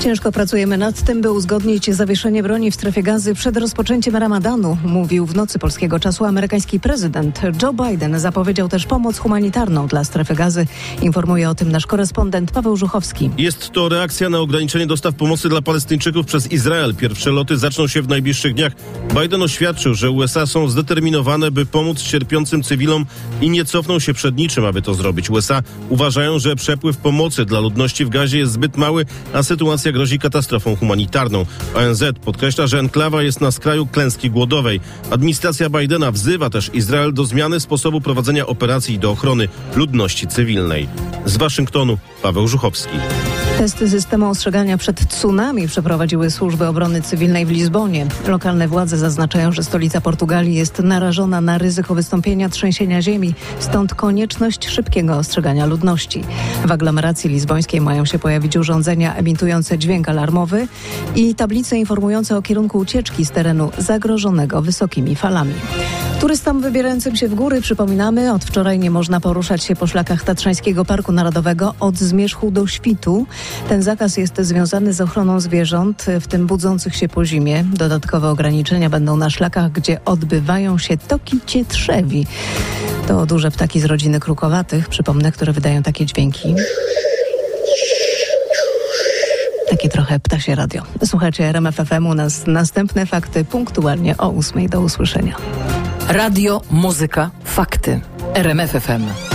Ciężko pracujemy nad tym, by uzgodnić zawieszenie broni w strefie gazy przed rozpoczęciem ramadanu, mówił w nocy polskiego czasu amerykański prezydent. Joe Biden zapowiedział też pomoc humanitarną dla strefy gazy. Informuje o tym nasz korespondent Paweł Żuchowski. Jest to reakcja na ograniczenie dostaw pomocy dla Palestyńczyków przez Izrael. Pierwsze loty zaczną się w najbliższych dniach. Biden oświadczył, że USA są zdeterminowane, by pomóc cierpiącym cywilom i nie cofną się przed niczym, aby to zrobić. USA uważają, że przepływ pomocy dla ludności w gazie jest zbyt mały, a sytuacja grozi katastrofą humanitarną. ONZ podkreśla, że enklawa jest na skraju klęski głodowej. Administracja Bidena wzywa też Izrael do zmiany sposobu prowadzenia operacji do ochrony ludności cywilnej. Z Waszyngtonu Paweł Żuchowski. Testy systemu ostrzegania przed tsunami przeprowadziły służby obrony cywilnej w Lizbonie. Lokalne władze zaznaczają, że stolica Portugalii jest narażona na ryzyko wystąpienia trzęsienia ziemi, stąd konieczność szybkiego ostrzegania ludności. W aglomeracji lizbońskiej mają się pojawić urządzenia emitujące dźwięk alarmowy i tablice informujące o kierunku ucieczki z terenu zagrożonego wysokimi falami. Turystom wybierającym się w góry, przypominamy, od wczoraj nie można poruszać się po szlakach Tatrzańskiego Parku Narodowego od Zmierzchu do Świtu. Ten zakaz jest związany z ochroną zwierząt, w tym budzących się po zimie. Dodatkowe ograniczenia będą na szlakach, gdzie odbywają się toki cietrzewi. To duże ptaki z rodziny krukowatych, przypomnę, które wydają takie dźwięki. Takie trochę ptasie radio. Słuchajcie RMF FM u nas następne fakty punktualnie o ósmej. Do usłyszenia. Radio, muzyka, fakty. RMF FM.